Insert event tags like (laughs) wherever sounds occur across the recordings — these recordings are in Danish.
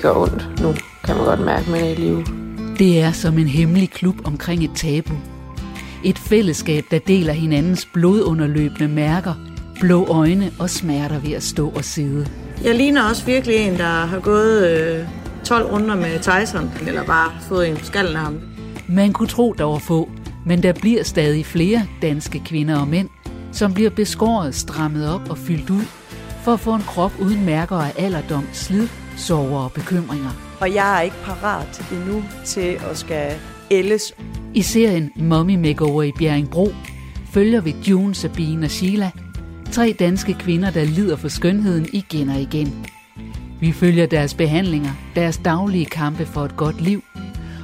det gør ondt nu, kan man godt mærke, man er i live. Det er som en hemmelig klub omkring et tabu. Et fællesskab, der deler hinandens blodunderløbende mærker, blå øjne og smerter ved at stå og sidde. Jeg ligner også virkelig en, der har gået øh, 12 runder med Tyson, eller bare fået en skallen af ham. Man kunne tro, der var få, men der bliver stadig flere danske kvinder og mænd, som bliver beskåret, strammet op og fyldt ud, for at få en krop uden mærker af alderdom, slid, sorger og bekymringer. Og jeg er ikke parat endnu til at skal ældes. I serien Mommy Makeover i Bjerringbro følger vi June, Sabine og Sheila, tre danske kvinder, der lider for skønheden igen og igen. Vi følger deres behandlinger, deres daglige kampe for et godt liv,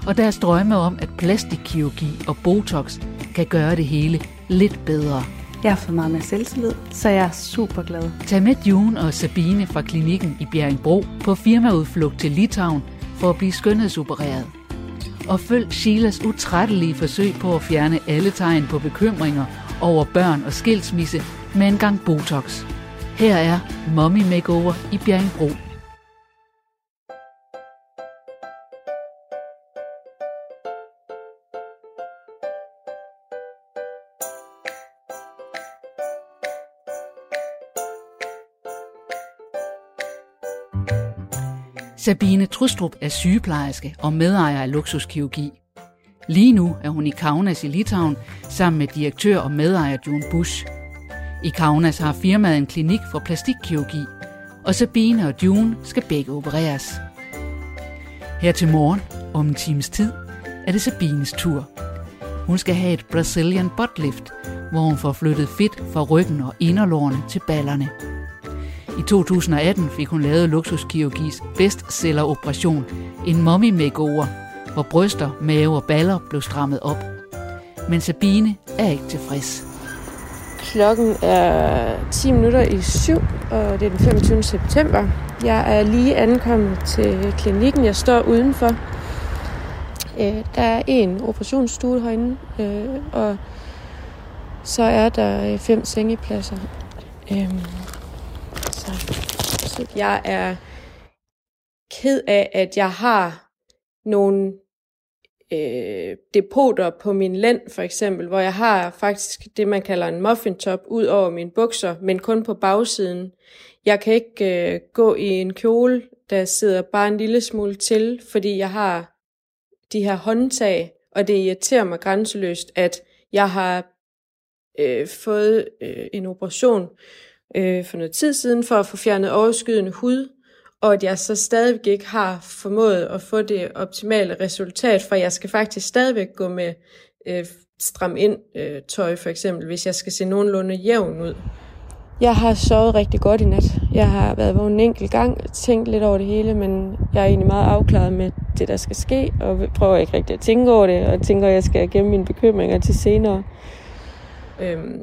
og deres drømme om, at plastikkirurgi og Botox kan gøre det hele lidt bedre. Jeg har fået meget mere selvtillid, så jeg er super glad. Tag med June og Sabine fra klinikken i Bjerringbro på firmaudflugt til Litauen for at blive skønhedsopereret. Og følg Sheilas utrættelige forsøg på at fjerne alle tegn på bekymringer over børn og skilsmisse med en gang Botox. Her er Mommy Makeover i Bjerringbro. Sabine Trustrup er sygeplejerske og medejer af Luksuskirurgi. Lige nu er hun i Kaunas i Litauen sammen med direktør og medejer June Bush. I Kaunas har firmaet en klinik for plastikkirurgi, og Sabine og June skal begge opereres. Her til morgen, om en times tid, er det Sabines tur. Hun skal have et Brazilian butt lift, hvor hun får flyttet fedt fra ryggen og inderlårene til ballerne. I 2018 fik hun lavet luksuskirurgis bestselleroperation, en mommy makeover, hvor bryster, mave og baller blev strammet op. Men Sabine er ikke tilfreds. Klokken er 10 minutter i syv, og det er den 25. september. Jeg er lige ankommet til klinikken. Jeg står udenfor. Øh, der er en operationsstue herinde, øh, og så er der øh, fem sengepladser. Øhm, så, jeg er ked af, at jeg har nogle øh, depoter på min lænd, for eksempel, hvor jeg har faktisk det, man kalder en muffin top ud over mine bukser, men kun på bagsiden. Jeg kan ikke øh, gå i en kjole, der sidder bare en lille smule til, fordi jeg har de her håndtag, og det irriterer mig grænseløst, at jeg har øh, fået øh, en operation øh, for noget tid siden for at få fjernet overskydende hud, og at jeg så stadigvæk ikke har formået at få det optimale resultat, for jeg skal faktisk stadigvæk gå med øh, stram ind øh, tøj for eksempel, hvis jeg skal se nogenlunde jævn ud. Jeg har sovet rigtig godt i nat. Jeg har været vågen en enkelt gang, tænkt lidt over det hele, men jeg er egentlig meget afklaret med det, der skal ske, og prøver ikke rigtig at tænke over det, og tænker, at jeg skal gemme mine bekymringer til senere. Øhm,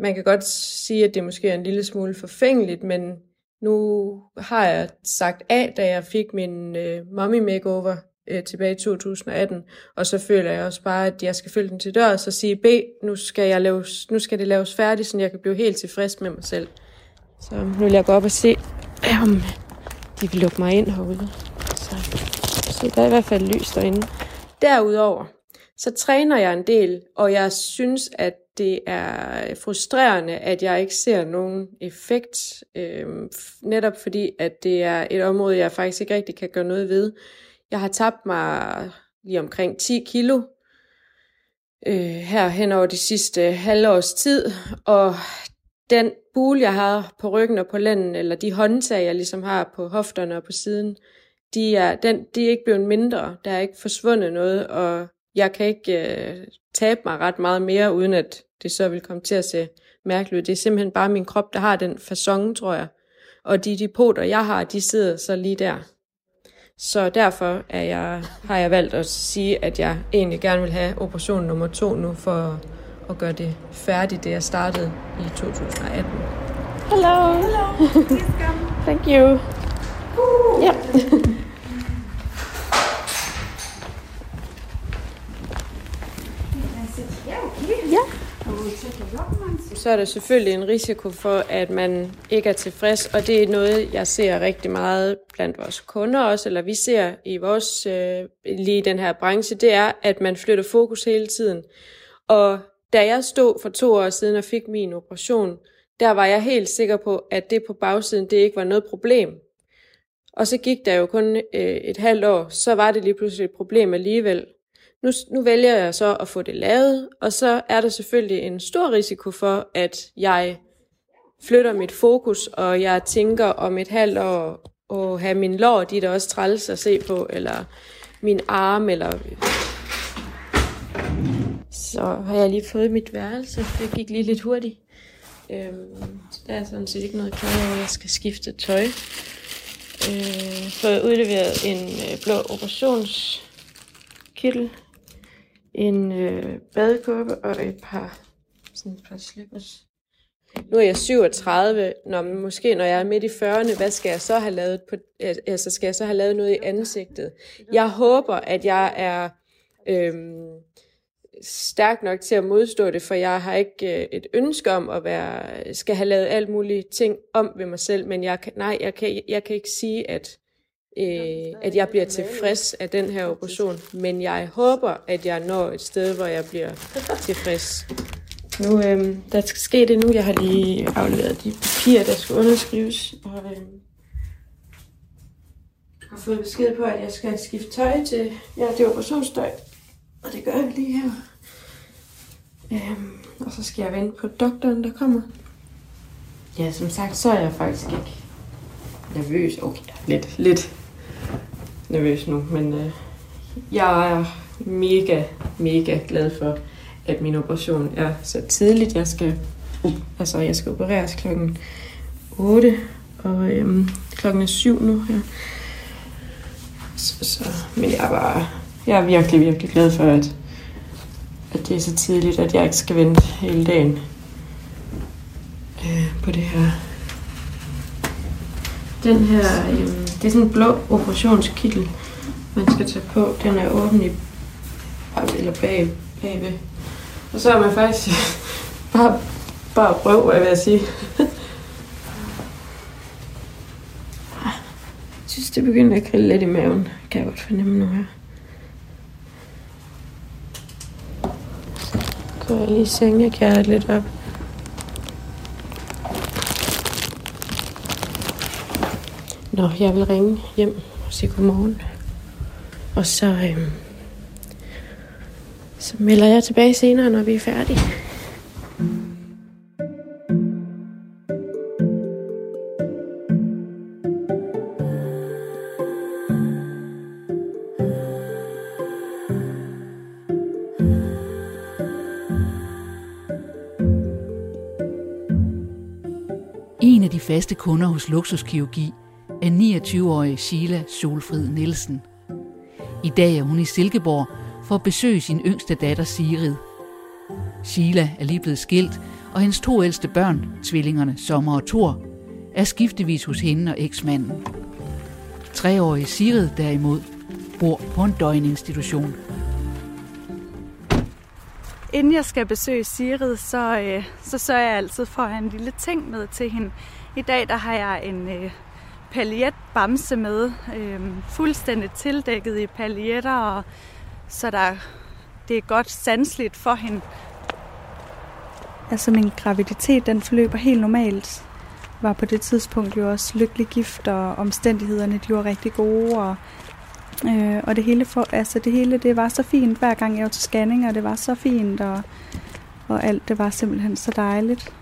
man kan godt sige, at det måske er en lille smule forfængeligt, men nu har jeg sagt A, da jeg fik min øh, mommy makeover øh, tilbage i 2018, og så føler jeg også bare, at jeg skal følge den til dør, og så sige B, nu skal, jeg laves, nu skal det laves færdigt, så jeg kan blive helt tilfreds med mig selv. Så nu vil jeg gå op og se, om de vil lukke mig ind herude. Så, så der er i hvert fald lys derinde. Derudover, så træner jeg en del, og jeg synes, at det er frustrerende, at jeg ikke ser nogen effekt, øh, netop fordi, at det er et område, jeg faktisk ikke rigtig kan gøre noget ved. Jeg har tabt mig lige omkring 10 kilo øh, her hen over de sidste halvårs tid, og den bule, jeg har på ryggen og på lænden, eller de håndtag, jeg ligesom har på hofterne og på siden, de er, den, de er ikke blevet mindre. Der er ikke forsvundet noget, og jeg kan ikke øh, tabe mig ret meget mere, uden at det så vil komme til at se mærkeligt ud. Det er simpelthen bare min krop, der har den fasong, tror jeg. Og de depoter, jeg har, de sidder så lige der. Så derfor er jeg, har jeg valgt at sige, at jeg egentlig gerne vil have operation nummer to nu, for at gøre det færdigt, det jeg startede i 2018. Hello. Hello. Thank you. Ja. Yeah. (laughs) så er der selvfølgelig en risiko for, at man ikke er tilfreds, og det er noget, jeg ser rigtig meget blandt vores kunder også, eller vi ser i vores, øh, lige den her branche, det er, at man flytter fokus hele tiden. Og da jeg stod for to år siden og fik min operation, der var jeg helt sikker på, at det på bagsiden, det ikke var noget problem. Og så gik der jo kun øh, et halvt år, så var det lige pludselig et problem alligevel. Nu, nu vælger jeg så at få det lavet, og så er der selvfølgelig en stor risiko for, at jeg flytter mit fokus, og jeg tænker om et halvt år at have min lår, de der også træls at se på, eller min arm, eller... Så har jeg lige fået mit værelse. Det gik lige lidt hurtigt. Øhm, så der er sådan set ikke noget klar hvor jeg skal skifte tøj. Øh, fået udleveret en øh, blå operationskittel en øh, badekåbe og et par, sådan et par slippers. Nu er jeg 37, når, måske når jeg er midt i 40'erne, hvad skal jeg så have lavet på, altså skal jeg så have lavet noget i ansigtet? Jeg håber, at jeg er øhm, stærk nok til at modstå det, for jeg har ikke øh, et ønske om at være, skal have lavet alt mulige ting om ved mig selv, men jeg kan, nej, jeg kan, jeg kan ikke sige, at øh, at jeg bliver tilfreds af den her operation, men jeg håber, at jeg når et sted, hvor jeg bliver (laughs) tilfreds. Nu, øh, der skal ske det nu. Jeg har lige afleveret de papirer, der skal underskrives, og øh, har fået besked på, at jeg skal skifte tøj til, ja, det er operationstøj, og det gør jeg lige her. Øh, og så skal jeg vente på doktoren, der kommer. Ja, som sagt, så er jeg faktisk ikke nervøs. Okay, lidt, lidt nervøs nu, men øh, jeg er mega, mega glad for, at min operation er så tidligt. Jeg skal, altså, jeg skal opereres klokken 8, og øhm, klokken er 7 nu her. Så, så, men jeg er bare, jeg er virkelig, virkelig glad for, at, at det er så tidligt, at jeg ikke skal vente hele dagen øh, på det her. Den her, øh, det er sådan en blå operationskittel, man skal tage på. Den er åben i, eller bag, bagved. Og så er man faktisk (laughs) bare, bare røv, hvad jeg vil sige. jeg synes, det begynder at grille lidt i maven. Kan jeg godt fornemme nu her. Så går jeg lige sengekæret lidt op. Nå, jeg vil ringe hjem og sige godmorgen. Og så, øhm, så melder jeg tilbage senere, når vi er færdige. En af de faste kunder hos Luksuskirurgi af 29-årige Sheila Solfrid Nielsen. I dag er hun i Silkeborg for at besøge sin yngste datter Sigrid. Sheila er lige blevet skilt, og hendes to ældste børn, tvillingerne Sommer og Thor, er skiftevis hos hende og eksmanden. Treårige Sigrid derimod bor på en døgninstitution. Inden jeg skal besøge Sigrid, så, øh, så sørger jeg altid for at have en lille ting med til hende. I dag der har jeg en øh, paljetbamse med, øh, fuldstændig tildækket i paljetter, og så der, det er godt sansligt for hende. Altså min graviditet, den forløber helt normalt. Var på det tidspunkt jo også lykkelig gift, og omstændighederne de var rigtig gode, og, øh, og det hele, for, altså det hele det var så fint, hver gang jeg var til scanning, og det var så fint, og, og alt det var simpelthen så dejligt.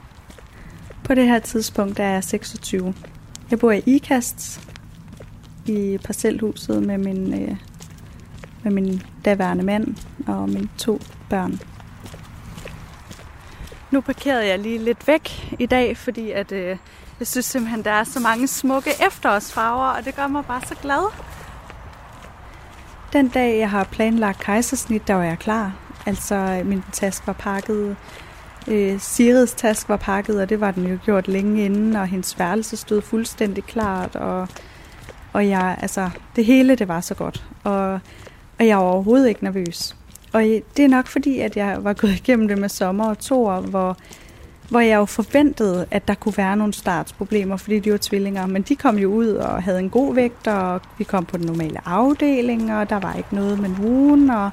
På det her tidspunkt er jeg 26. Jeg bor i Ikast i parcelhuset med min, øh, med min daværende mand og mine to børn. Nu parkerede jeg lige lidt væk i dag, fordi at, øh, jeg synes simpelthen, der er så mange smukke efterårsfarver, og det gør mig bare så glad. Den dag, jeg har planlagt kejsersnit, der var jeg klar. Altså, øh, min taske var pakket, øh, Sirids task var pakket, og det var den jo gjort længe inden, og hendes værelse stod fuldstændig klart, og, og jeg, altså, det hele, det var så godt. Og, og jeg var overhovedet ikke nervøs. Og det er nok fordi, at jeg var gået igennem det med sommer og to år, hvor, hvor jeg jo forventede, at der kunne være nogle startsproblemer, fordi de var tvillinger. Men de kom jo ud og havde en god vægt, og vi kom på den normale afdeling, og der var ikke noget med nogen. Og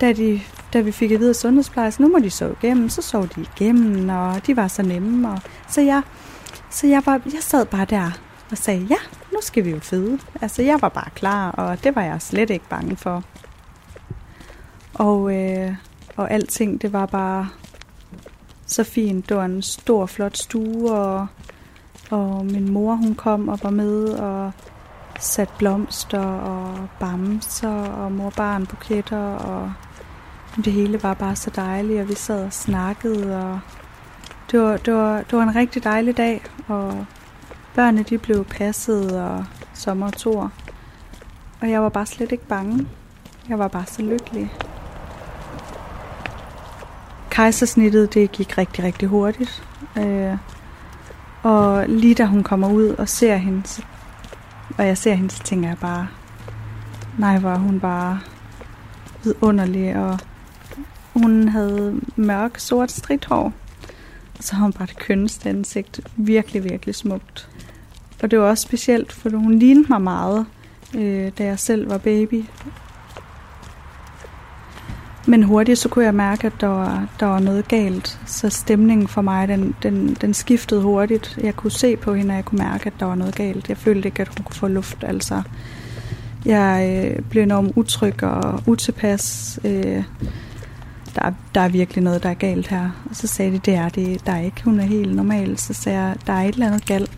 da, de, da vi fik at vide af sundhedsplejersken, nu må de sove igennem, så sov de igennem, og de var så nemme. Og, så jeg, så jeg, var, jeg sad bare der og sagde, ja, nu skal vi jo føde. Altså, jeg var bare klar, og det var jeg slet ikke bange for. Og, øh, og alting, det var bare så fint. Det var en stor, flot stue, og, og min mor, hun kom og var med og sat blomster og bamser og mor barn buketter, og det hele var bare så dejligt, og vi sad og snakkede, og det var, det var, det var en rigtig dejlig dag, og børnene de blev passet og sommertur. Og jeg var bare slet ikke bange. Jeg var bare så lykkelig. Kejsersnittet, det gik rigtig, rigtig hurtigt. Øh, og lige da hun kommer ud og ser hende, og jeg ser hende, så tænker jeg bare, nej, hvor hun bare vidunderlig, og hun havde mørk, sort stridthår. Og så har hun bare det kønneste ansigt. Virkelig, virkelig smukt. Og det var også specielt, for hun lignede mig meget, øh, da jeg selv var baby. Men hurtigt så kunne jeg mærke, at der var, der var noget galt. Så stemningen for mig, den, den, den skiftede hurtigt. Jeg kunne se på hende, og jeg kunne mærke, at der var noget galt. Jeg følte ikke, at hun kunne få luft. Altså, jeg øh, blev enormt utryg og utilpas. Øh, der, der er virkelig noget, der er galt her. Og så sagde de, det er det, der er ikke. Hun er helt normal. Så sagde jeg, der er et eller andet galt.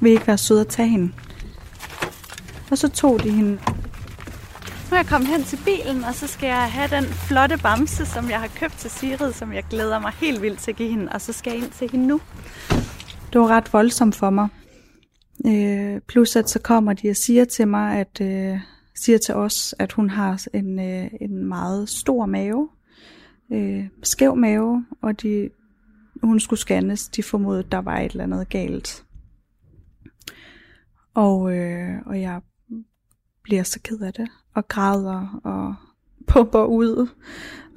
Vil I ikke være søde at tage hende? Og så tog de hende nu er jeg kommet hen til bilen, og så skal jeg have den flotte bamse, som jeg har købt til Sigrid, som jeg glæder mig helt vildt til at give hende, og så skal jeg ind til hende nu. Det var ret voldsomt for mig. Øh, plus at så kommer de og siger til mig, at øh, siger til os, at hun har en, øh, en meget stor mave, øh, skæv mave, og de, hun skulle scannes. De formodede, der var et eller andet galt. Og, øh, og jeg bliver så ked af det, og græder og pumper ud,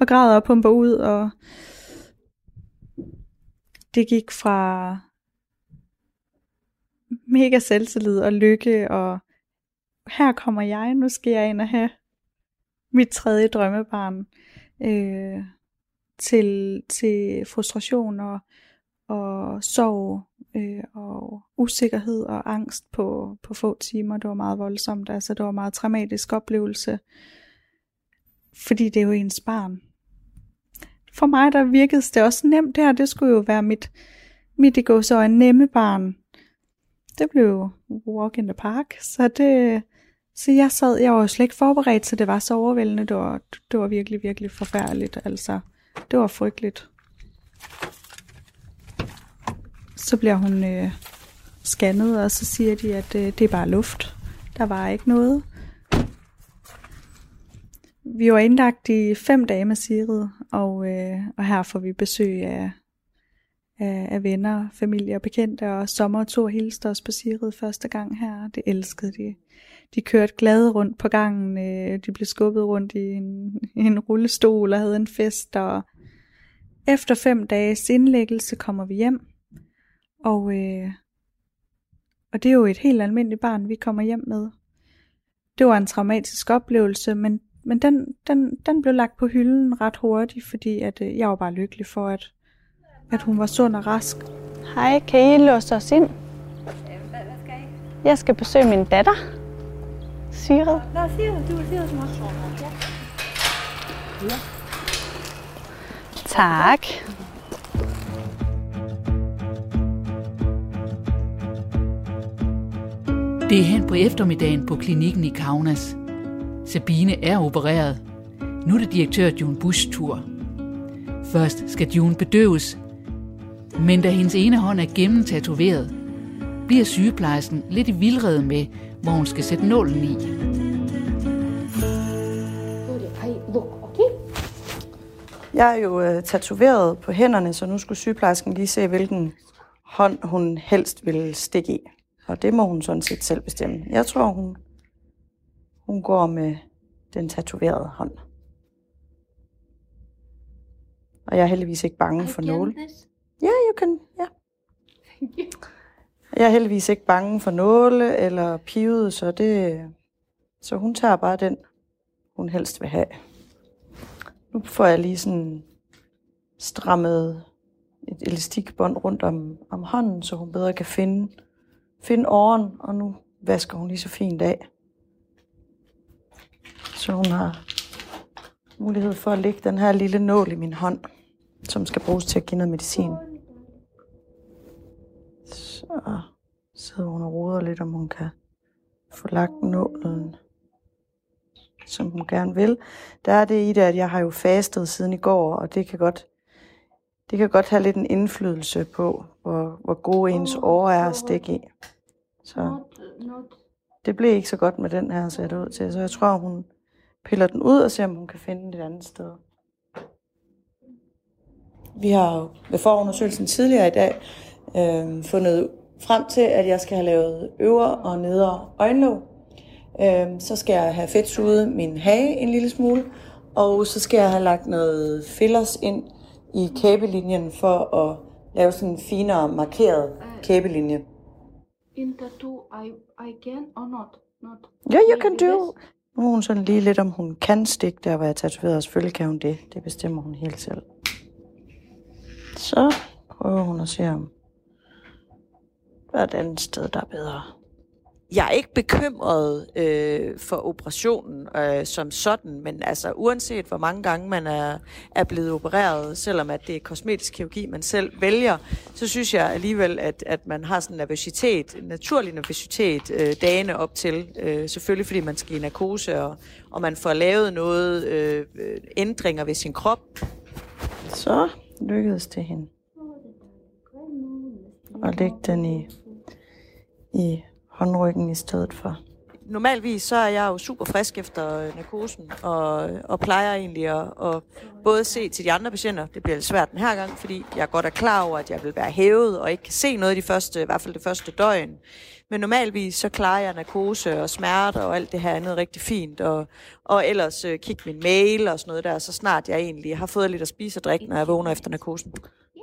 og græder og pumper ud, og det gik fra mega selvtillid og lykke, og her kommer jeg, nu skal jeg ind og have mit tredje drømmebarn, øh, til, til frustration og, og sorg øh, og usikkerhed og angst på, på få timer. Det var meget voldsomt. Altså, det var en meget traumatisk oplevelse, fordi det er jo ens barn. For mig der virkede det også nemt her. Det skulle jo være mit, mit det går så en nemme barn. Det blev jo walk in the park. Så det, så jeg sad, jeg var slet ikke forberedt, så det var så overvældende. Det var, det var virkelig, virkelig forfærdeligt. Altså, det var frygteligt så bliver hun øh, scannet, og så siger de, at øh, det er bare luft. Der var ikke noget. Vi var indlagt i fem dage med Sigrid, og, øh, og her får vi besøg af, af, af venner, familie og bekendte, og sommer to hilste os på Sigrid første gang her. Det elskede de. De kørte glade rundt på gangen, øh, de blev skubbet rundt i en, en rullestol og havde en fest, og efter fem dages indlæggelse kommer vi hjem, og, øh, og det er jo et helt almindeligt barn, vi kommer hjem med. Det var en traumatisk oplevelse, men, men den, den, den blev lagt på hylden ret hurtigt, fordi at, øh, jeg var bare lykkelig for, at, at hun var sund og rask. Hej, kan I låse os ind? Hvad, hvad skal I? Jeg skal besøge min datter. Sigrid. Nå, Sigrid, du er Sigrid som også. Ja. Tak. Det er hen på eftermiddagen på klinikken i Kaunas. Sabine er opereret. Nu er det direktør June Bush tur. Først skal June bedøves, men da hendes ene hånd er gennemtatoveret, bliver sygeplejersken lidt i vildrede med, hvor hun skal sætte nålen i. Jeg er jo øh, tatoveret på hænderne, så nu skulle sygeplejersken lige se, hvilken hånd hun helst ville stikke i. Og det må hun sådan set selv bestemme. Jeg tror, hun, hun går med den tatoverede hånd. Og jeg er heldigvis ikke bange for nåle. Yeah, you can, ja. Yeah. Jeg er heldigvis ikke bange for nåle eller pivet, så det, så hun tager bare den, hun helst vil have. Nu får jeg lige sådan strammet et elastikbånd rundt om, om hånden, så hun bedre kan finde, finde åren, og nu vasker hun lige så fint af. Så hun har mulighed for at lægge den her lille nål i min hånd, som skal bruges til at give noget medicin. Så sidder hun og roder lidt, om hun kan få lagt nålen, som hun gerne vil. Der er det i det, at jeg har jo fastet siden i går, og det kan godt, det kan godt have lidt en indflydelse på, hvor, hvor gode ens årer er at stikke i. Så det blev ikke så godt med den her, ser det ud til. Så jeg tror, hun piller den ud og ser, om hun kan finde den et andet sted. Vi har jo ved forundersøgelsen tidligere i dag øh, fundet frem til, at jeg skal have lavet øvre og nedre øjenlåg. Øh, så skal jeg have fedtsuget min hage en lille smule, og så skal jeg have lagt noget fillers ind i kæbelinjen for at lave sådan en finere markeret kæbelinje. In tattoo, I, I can or not? Not. Yeah, you can do. Nu er hun sådan lige lidt, om hun kan stikke der, hvor jeg er tatoveret, og selvfølgelig kan hun det. Det bestemmer hun helt selv. Så prøver hun at se, om er et andet sted, der er bedre. Jeg er ikke bekymret øh, for operationen øh, som sådan, men altså uanset hvor mange gange man er, er blevet opereret, selvom at det er kosmetisk kirurgi, man selv vælger, så synes jeg alligevel, at, at man har sådan en nervøsitet, en naturlig nervøsitet øh, dagene op til. Øh, selvfølgelig fordi man skal i narkose, og, og man får lavet noget øh, ændringer ved sin krop. Så lykkedes det hende at lægge den i, i håndryggen i stedet for. Normalvis så er jeg jo super frisk efter øh, narkosen, og, og plejer egentlig at, at både se til de andre patienter. Det bliver lidt svært den her gang, fordi jeg godt er klar over, at jeg vil være hævet og ikke kan se noget de første, i hvert fald det første døgn. Men normalvis så klarer jeg narkose og smerte og alt det her andet rigtig fint, og, og ellers øh, kigge min mail og sådan noget der, så snart jeg egentlig har fået lidt at spise og drikke, når jeg vågner efter narkosen.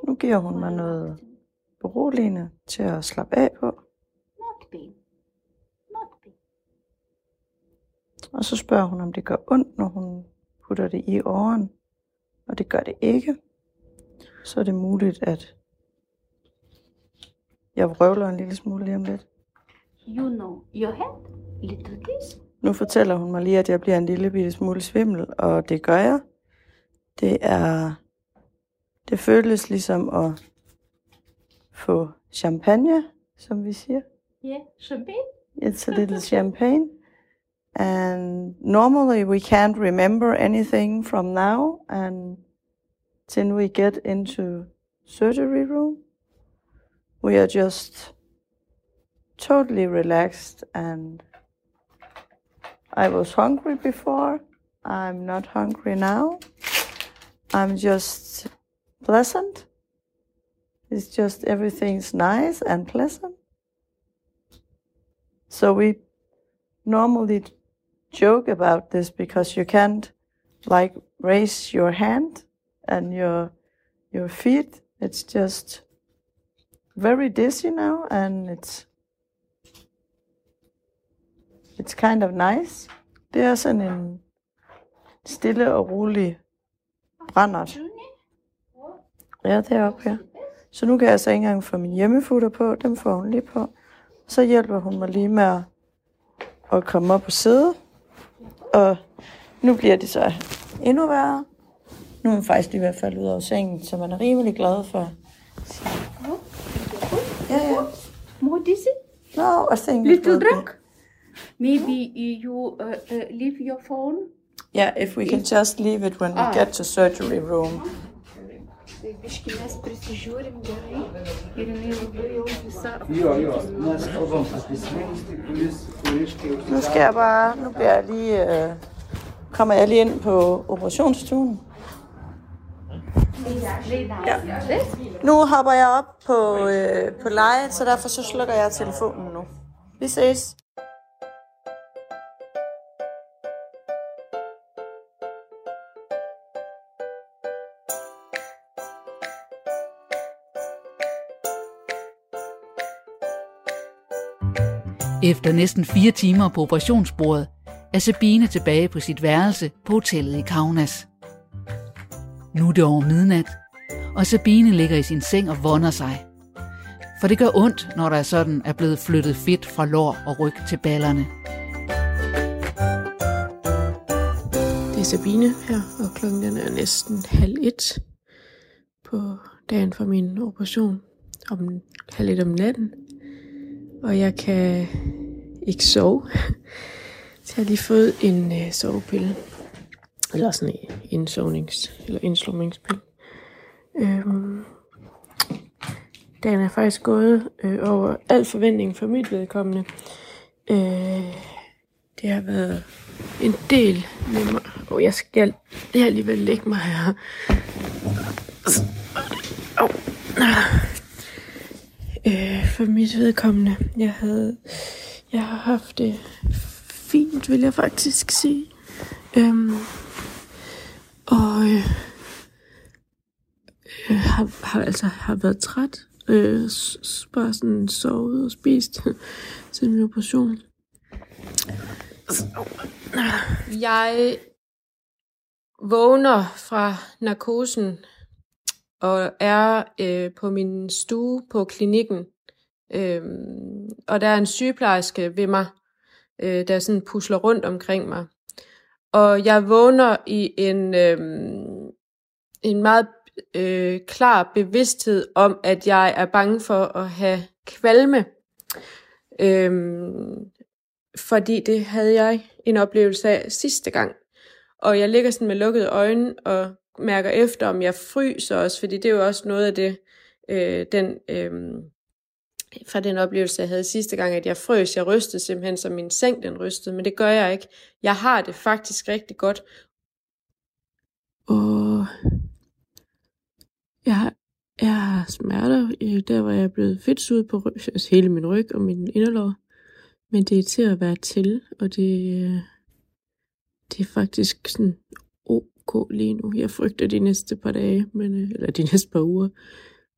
Nu giver hun mig noget beroligende til at slappe af på. Not pain. Og så spørger hun, om det gør ondt, når hun putter det i åren. Og det gør det ikke. Så er det muligt, at jeg vrøvler en lille smule lige om lidt. You know your head? Little kiss? Nu fortæller hun mig lige, at jeg bliver en lille bitte smule svimmel, og det gør jeg. Det er... Det føles ligesom at få champagne, som vi siger. Yeah, champagne? It's a little champagne. And normally we can't remember anything from now and till we get into surgery room. We are just totally relaxed and I was hungry before. I'm not hungry now. I'm just pleasant. It's just everything's nice and pleasant. So we normally joke about this because you can't like raise your hand and your your feet. It's just very dizzy now and it's it's kind of nice. Det er sådan en stille og rolig brændert. Ja, det er op her. Så nu kan jeg altså ikke engang få min hjemmefutter på. Dem får hun lige på. Så hjælper hun mig lige med at, at komme op og sidde. Og nu bliver det så endnu værre. Nu er hun faktisk lige ved at falde ud af sengen, så man er rimelig glad for. Ja, ja. More dizzy? No, I think it Little drunk? Maybe you uh, uh, leave your phone? Yeah, if we can just leave it when we Ah. get to surgery room. Tai biški mes prisižiūrim gerai ir jinai labai jau visa Jo, jo, mes kalbam apie slenkstį, kuris kuriškai Nu skal jeg bare, nu bliver jeg lige, øh, kommer jeg lige ind på operationsstuen. Ja. Nu hopper jeg op på, øh, på lejet, så derfor så slukker jeg telefonen nu. Vi ses. Efter næsten fire timer på operationsbordet, er Sabine tilbage på sit værelse på hotellet i Kaunas. Nu er det over midnat, og Sabine ligger i sin seng og vonder sig. For det gør ondt, når der sådan er blevet flyttet fedt fra lår og ryg til ballerne. Det er Sabine her, og klokken den er næsten halv et på dagen for min operation. Om halv et om natten. Og jeg kan ikke sove. Så jeg har lige fået en øh, sovepille. Eller sådan en indsovnings- eller indslumningspille. Øhm, dagen er faktisk gået øh, over al forventning for mit vedkommende. Øh, det har været en del nemmere. Og jeg skal jeg alligevel lægge mig her. Oh. Øh, for mit vedkommende, jeg havde, jeg har haft det fint, vil jeg faktisk sige. Øhm, og øh, øh, har, har altså har været træt. Øh, s- bare sådan sovet og spist (laughs) til min operation. Jeg vågner fra narkosen og er øh, på min stue på klinikken. Øh, og der er en sygeplejerske ved mig, øh, der sådan pusler rundt omkring mig. Og jeg vågner i en, øh, en meget øh, klar bevidsthed om, at jeg er bange for at have kvalme. Øhm, fordi det havde jeg en oplevelse af sidste gang. Og jeg ligger sådan med lukkede øjne og mærker efter, om jeg fryser også, fordi det er jo også noget af det, øh, den, øh, fra den oplevelse, jeg havde sidste gang, at jeg frøs. Jeg rystede simpelthen, som min seng den rystede, men det gør jeg ikke. Jeg har det faktisk rigtig godt. Og jeg har, jeg har smerter, der hvor jeg er blevet fedtsud på ryg, altså hele min ryg og min inderlår. Men det er til at være til, og det, øh, det er faktisk sådan ok lige nu. Jeg frygter de næste par dage, men, øh, eller de (laughs) næste par uger.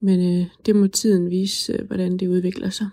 Men øh, det må tiden vise, øh, hvordan det udvikler sig.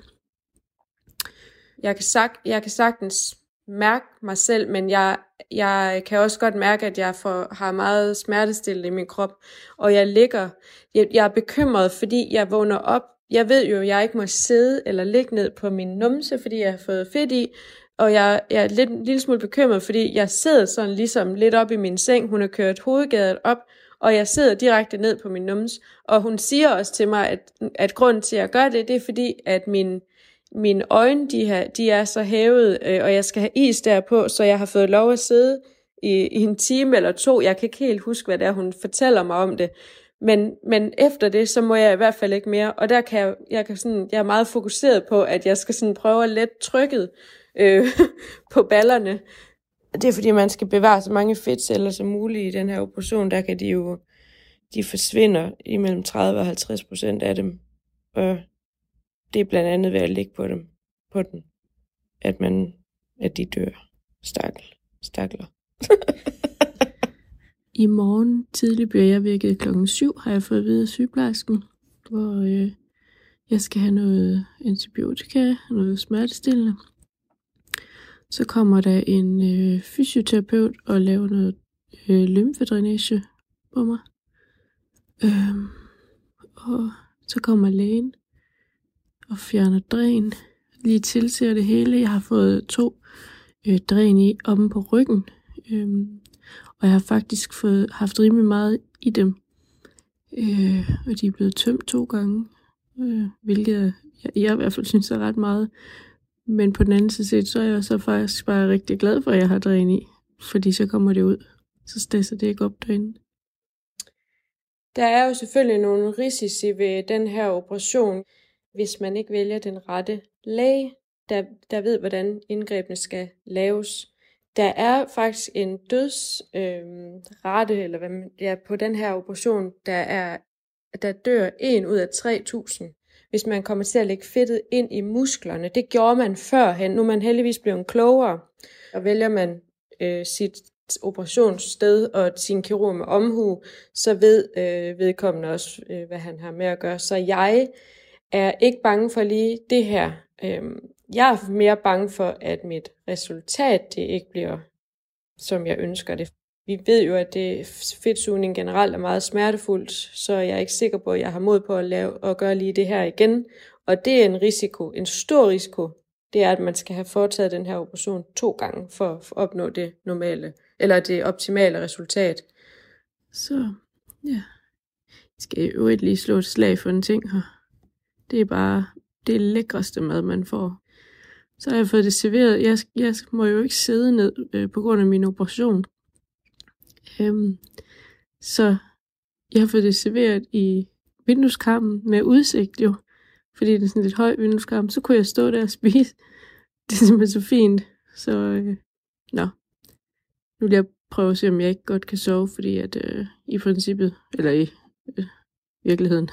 Jeg kan, sag, jeg kan sagtens mærke mig selv, men jeg, jeg kan også godt mærke, at jeg får, har meget smertestillende i min krop. Og jeg ligger, jeg, jeg er bekymret, fordi jeg vågner op. Jeg ved jo, at jeg ikke må sidde eller ligge ned på min numse, fordi jeg har fået fedt i. Og jeg, jeg er lidt, en lille smule bekymret, fordi jeg sidder sådan ligesom lidt op i min seng. Hun har kørt hovedgadet op, og jeg sidder direkte ned på min nums. Og hun siger også til mig, at, at grunden til, at jeg gør det, det er fordi, at min, mine øjne, de, her, de er så hævet, øh, og jeg skal have is derpå, så jeg har fået lov at sidde i, i en time eller to. Jeg kan ikke helt huske, hvad det er, hun fortæller mig om det. Men, men efter det, så må jeg i hvert fald ikke mere. Og der kan jeg, jeg, kan sådan, jeg er meget fokuseret på, at jeg skal sådan prøve at lette trykket øh, (laughs) på ballerne. Det er fordi, man skal bevare så mange fedtceller som muligt i den her operation. Der kan de jo, de forsvinder imellem 30 og 50 procent af dem. Og det er blandt andet ved at ligge på dem, på den, at man, at de dør. Stakkel. Stakler. (laughs) I morgen tidlig bliver jeg vækket klokken 7, har jeg fået at vide af sygeplejersken, hvor øh, jeg skal have noget antibiotika, noget smertestillende. Så kommer der en øh, fysioterapeut og laver noget øh, lymfedrænage på mig. Øhm, og så kommer lægen og fjerner dræn. Lige tilser det hele. Jeg har fået to øh, dræn i omme på ryggen. Øhm, og jeg har faktisk fået, haft rimelig meget i dem. Øh, og de er blevet tømt to gange. Øh, hvilket jeg, jeg i hvert fald synes er ret meget. Men på den anden side, så er jeg så faktisk bare rigtig glad for, at jeg har dræn i. Fordi så kommer det ud. Så stæsser det ikke op derinde. Der er jo selvfølgelig nogle risici ved den her operation, hvis man ikke vælger den rette læge, der, der ved, hvordan indgrebene skal laves. Der er faktisk en dødsrate, øhm, øh, eller hvad man, ja, på den her operation, der er der dør en ud af 3.000, hvis man kommer til at lægge fedtet ind i musklerne. Det gjorde man førhen. Nu er man heldigvis blevet klogere, og vælger man øh, sit operationssted og sin kirurg med omhu, så ved øh, vedkommende også, øh, hvad han har med at gøre. Så jeg er ikke bange for lige det her. Øhm, jeg er mere bange for, at mit resultat det ikke bliver, som jeg ønsker det. Vi ved jo, at det fedtsugning generelt er meget smertefuldt, så jeg er ikke sikker på, at jeg har mod på at, lave, at gøre lige det her igen. Og det er en risiko, en stor risiko, det er, at man skal have foretaget den her operation to gange for at opnå det normale, eller det optimale resultat. Så ja, jeg skal jo ikke lige slå et slag for en ting her. Det er bare det lækreste mad, man får. Så har jeg fået det serveret. Jeg, jeg må jo ikke sidde ned øh, på grund af min operation. Øhm, så jeg har fået det serveret i vindueskarmen med udsigt jo. Fordi det er sådan lidt høj vindueskarm. Så kunne jeg stå der og (laughs) spise. Det er simpelthen så fint. Så øh, nå. Nu vil jeg prøve at se, om jeg ikke godt kan sove, fordi at øh, i princippet, eller i øh, virkeligheden,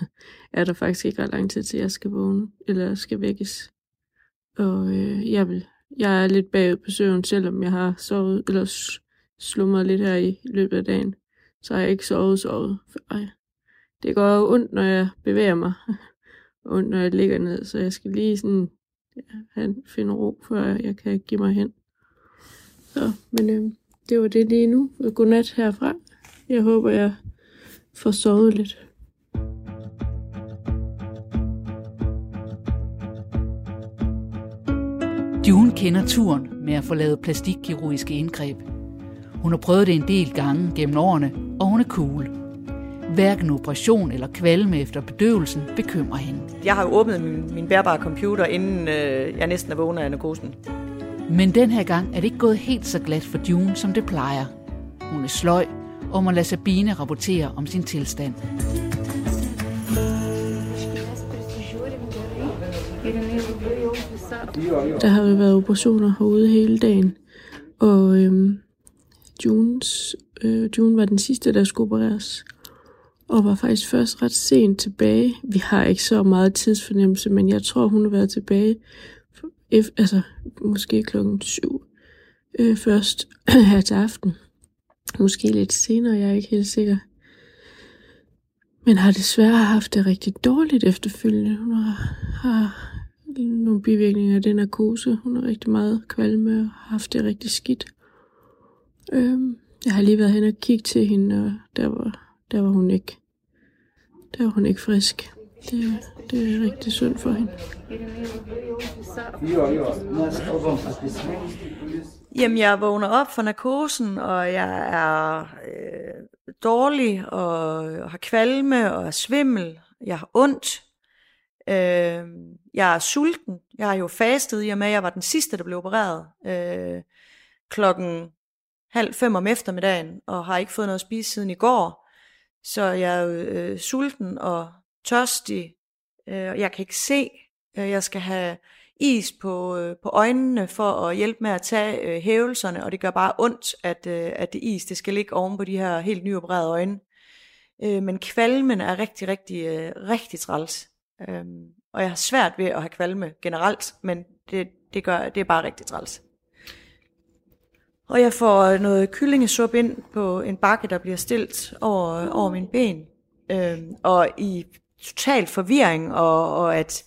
er der faktisk ikke ret lang tid til, jeg skal vågne, eller skal vækkes. Og øh, jeg vil, jeg er lidt bagud på søvn, selvom jeg har sovet, eller slumret lidt her i løbet af dagen. Så har jeg ikke sovet, sovet. Ej. Det går jo ondt, når jeg bevæger mig. (laughs) ondt, når jeg ligger ned, så jeg skal lige sådan ja, finde ro, før jeg kan give mig hen. Så, men øh, det var det lige nu. Godnat herfra. Jeg håber, jeg får sovet lidt. June kender turen med at få lavet plastikkirurgiske indgreb. Hun har prøvet det en del gange gennem årene, og hun er cool. Hverken operation eller kvalme efter bedøvelsen bekymrer hende. Jeg har jo åbnet min, min bærbare computer, inden øh, jeg næsten er vågnet af narkosen. Men den her gang er det ikke gået helt så glat for June, som det plejer. Hun er sløj og må lade Sabine rapportere om sin tilstand. Der har jo været operationer herude hele dagen, og øhm, Junes, øh, June var den sidste, der skulle opereres, og var faktisk først ret sent tilbage. Vi har ikke så meget tidsfornemmelse, men jeg tror, hun har været tilbage, F, altså måske klokken syv øh, først (clears throat) her til aften. Måske lidt senere, jeg er ikke helt sikker. Men har desværre haft det rigtig dårligt efterfølgende. Hun har, har nogle bivirkninger af den narkose. Hun har rigtig meget kvalme og har haft det rigtig skidt. Øhm, jeg har lige været hen og kigge til hende, og der var, der var hun ikke. Der var hun ikke frisk. Det, det er rigtig synd for hende. Jamen, jeg vågner op fra narkosen, og jeg er øh, dårlig, og har kvalme, og er svimmel. Jeg har ondt. Øh, jeg er sulten. Jeg har jo fastet i og med, at jeg var den sidste, der blev opereret. Øh, klokken halv fem om eftermiddagen, og har ikke fået noget at spise siden i går. Så jeg er øh, sulten og tørstig. Øh, jeg kan ikke se. Øh, jeg skal have is på, øh, på øjnene for at hjælpe med at tage øh, hævelserne, og det gør bare ondt, at, øh, at det is det skal ligge oven på de her helt nyopererede øjne. Øh, men kvalmen er rigtig, rigtig, øh, rigtig træls. Øh, og jeg har svært ved at have kvalme generelt, men det, det, gør, det er bare rigtig træls. Og jeg får øh, noget kyllingesup ind på en bakke, der bliver stillet over, øh, over min ben. Øhm, og i total forvirring, og, og at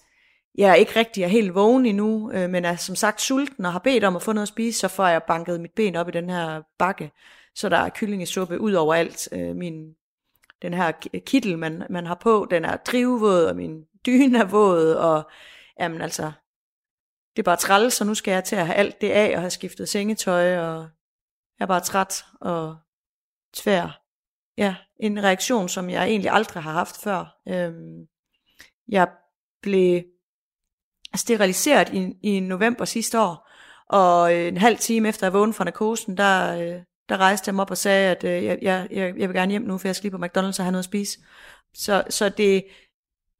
jeg ikke rigtig er helt vågen endnu, øh, men er som sagt sulten og har bedt om at få noget at spise, så får jeg banket mit ben op i den her bakke, så der er kyllingesuppe ud over alt. Øh, min, den her kittel, man, man har på, den er drivvåd, og min dyne er våd, og jamen altså, det er bare træls, så nu skal jeg til at have alt det af, og have skiftet sengetøj, og jeg er bare træt og tvær. Ja, en reaktion, som jeg egentlig aldrig har haft før. Øhm, jeg blev steriliseret i, i november sidste år, og en halv time efter jeg vågnede fra narkosen, der, øh, der rejste jeg mig op og sagde, at øh, jeg, jeg, jeg vil gerne hjem nu, for jeg skal lige på McDonald's og have noget at spise. Så, så det,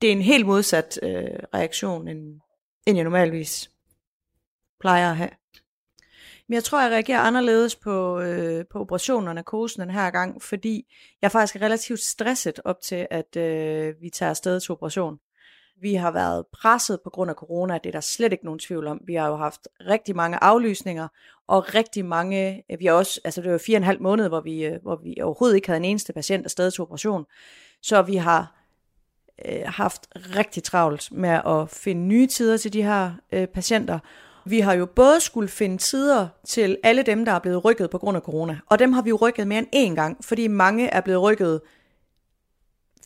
det er en helt modsat øh, reaktion, end, end jeg normalvis plejer at have. Men jeg tror, jeg reagerer anderledes på, øh, på operationen og narkosen den her gang, fordi jeg faktisk er relativt stresset op til, at øh, vi tager afsted til operation. Vi har været presset på grund af corona, det er der slet ikke nogen tvivl om. Vi har jo haft rigtig mange aflysninger, og rigtig mange, øh, vi har også, altså det var fire og en halv måned, hvor vi, øh, hvor vi overhovedet ikke havde en eneste patient afsted til operation. Så vi har øh, haft rigtig travlt med at finde nye tider til de her øh, patienter. Vi har jo både skulle finde tider til alle dem, der er blevet rykket på grund af corona, og dem har vi jo rykket mere end én gang, fordi mange er blevet rykket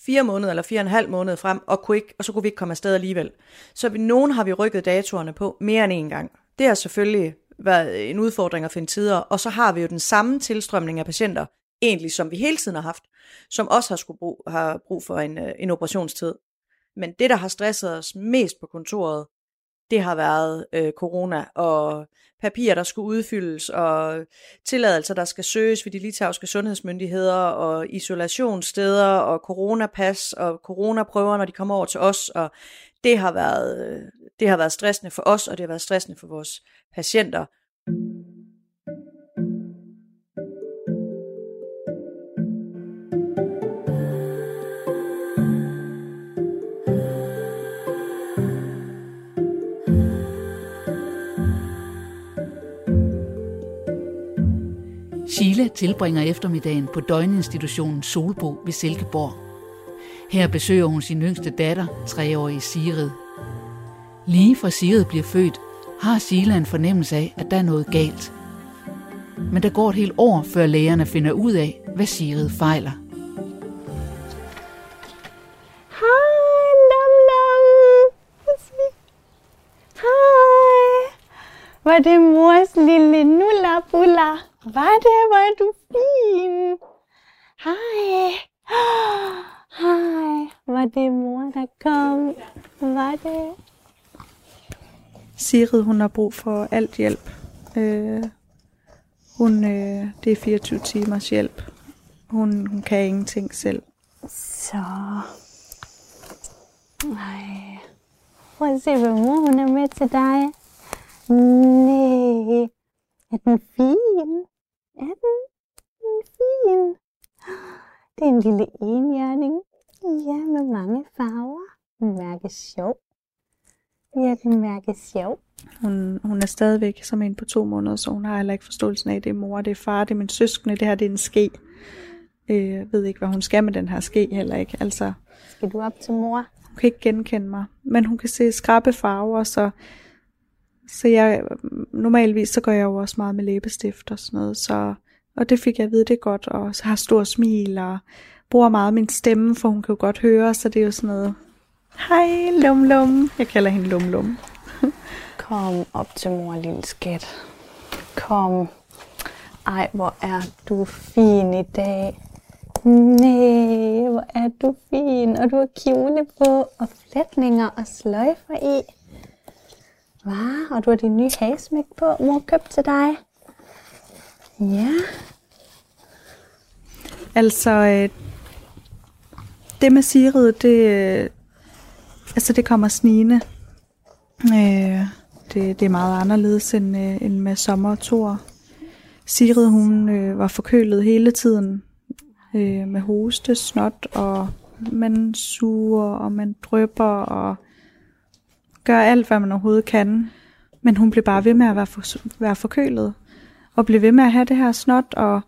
fire måneder eller fire og en halv måned frem, og, kunne ikke, og så kunne vi ikke komme afsted alligevel. Så vi, nogen har vi rykket datoerne på mere end én gang. Det har selvfølgelig været en udfordring at finde tider, og så har vi jo den samme tilstrømning af patienter, egentlig som vi hele tiden har haft, som også har, skulle brug, har brug for en, øh, en operationstid. Men det, der har stresset os mest på kontoret, det har været øh, corona og papirer, der skulle udfyldes, og tilladelser, der skal søges ved de litauiske sundhedsmyndigheder, og isolationssteder, og coronapas, og coronaprøver, når de kommer over til os, og det har været, øh, det har været stressende for os, og det har været stressende for vores patienter. Mille tilbringer eftermiddagen på døgninstitutionen Solbo ved Silkeborg. Her besøger hun sin yngste datter, treårige Sigrid. Lige fra Sigrid bliver født, har Sila en fornemmelse af, at der er noget galt. Men der går et helt år, før lægerne finder ud af, hvad Sigrid fejler. Hej, Lum Var det mors lille nulla var det, var du fin. Hej. Hej. Var det mor, der kom? Var det? Sigrid, hun har brug for alt hjælp. Øh, hun, øh, det er 24 timers hjælp. Hun, hun kan ingenting selv. Så. Nej. Prøv at se, hvad mor hun er med til dig. Nej. Er den fin? Er den? Den fin. Det er en lille enhjørning. Ja, med mange farver. Den mærker sjov. Ja, den mærker sjov. Hun, hun er stadigvæk som en på to måneder, så hun har heller ikke forståelsen af, at det er mor, det er far, det er min søskende, det her det er en ske. Øh, jeg ved ikke, hvad hun skal med den her ske heller ikke. Altså, Skal du op til mor? hun kan ikke genkende mig, men hun kan se skrabe farver, så, så jeg, normalvis så går jeg jo også meget med læbestift og sådan noget, så, og det fik jeg at vide, det er godt, og så har stor smil, og bruger meget min stemme, for hun kan jo godt høre, så det er jo sådan noget, hej lum lum, jeg kalder hende lum lum. Kom op til mor, lille skat. Kom. Ej, hvor er du fin i dag. Næh, hvor er du fin. Og du har kjole på, og flætninger og sløjfer i. Hvad? Og du har din nye hagesmæk på, mor købt til dig. Ja. Altså, øh, det med siret, det, øh, altså det kommer snigende. Øh, det, det er meget anderledes end, øh, end med sommer og tor. Sigrid, hun øh, var forkølet hele tiden øh, med hoste, snot, og man suger, og man drypper, og gør alt, hvad man overhovedet kan. Men hun blev bare ved med at være, for, være forkølet, og blev ved med at have det her snot, og,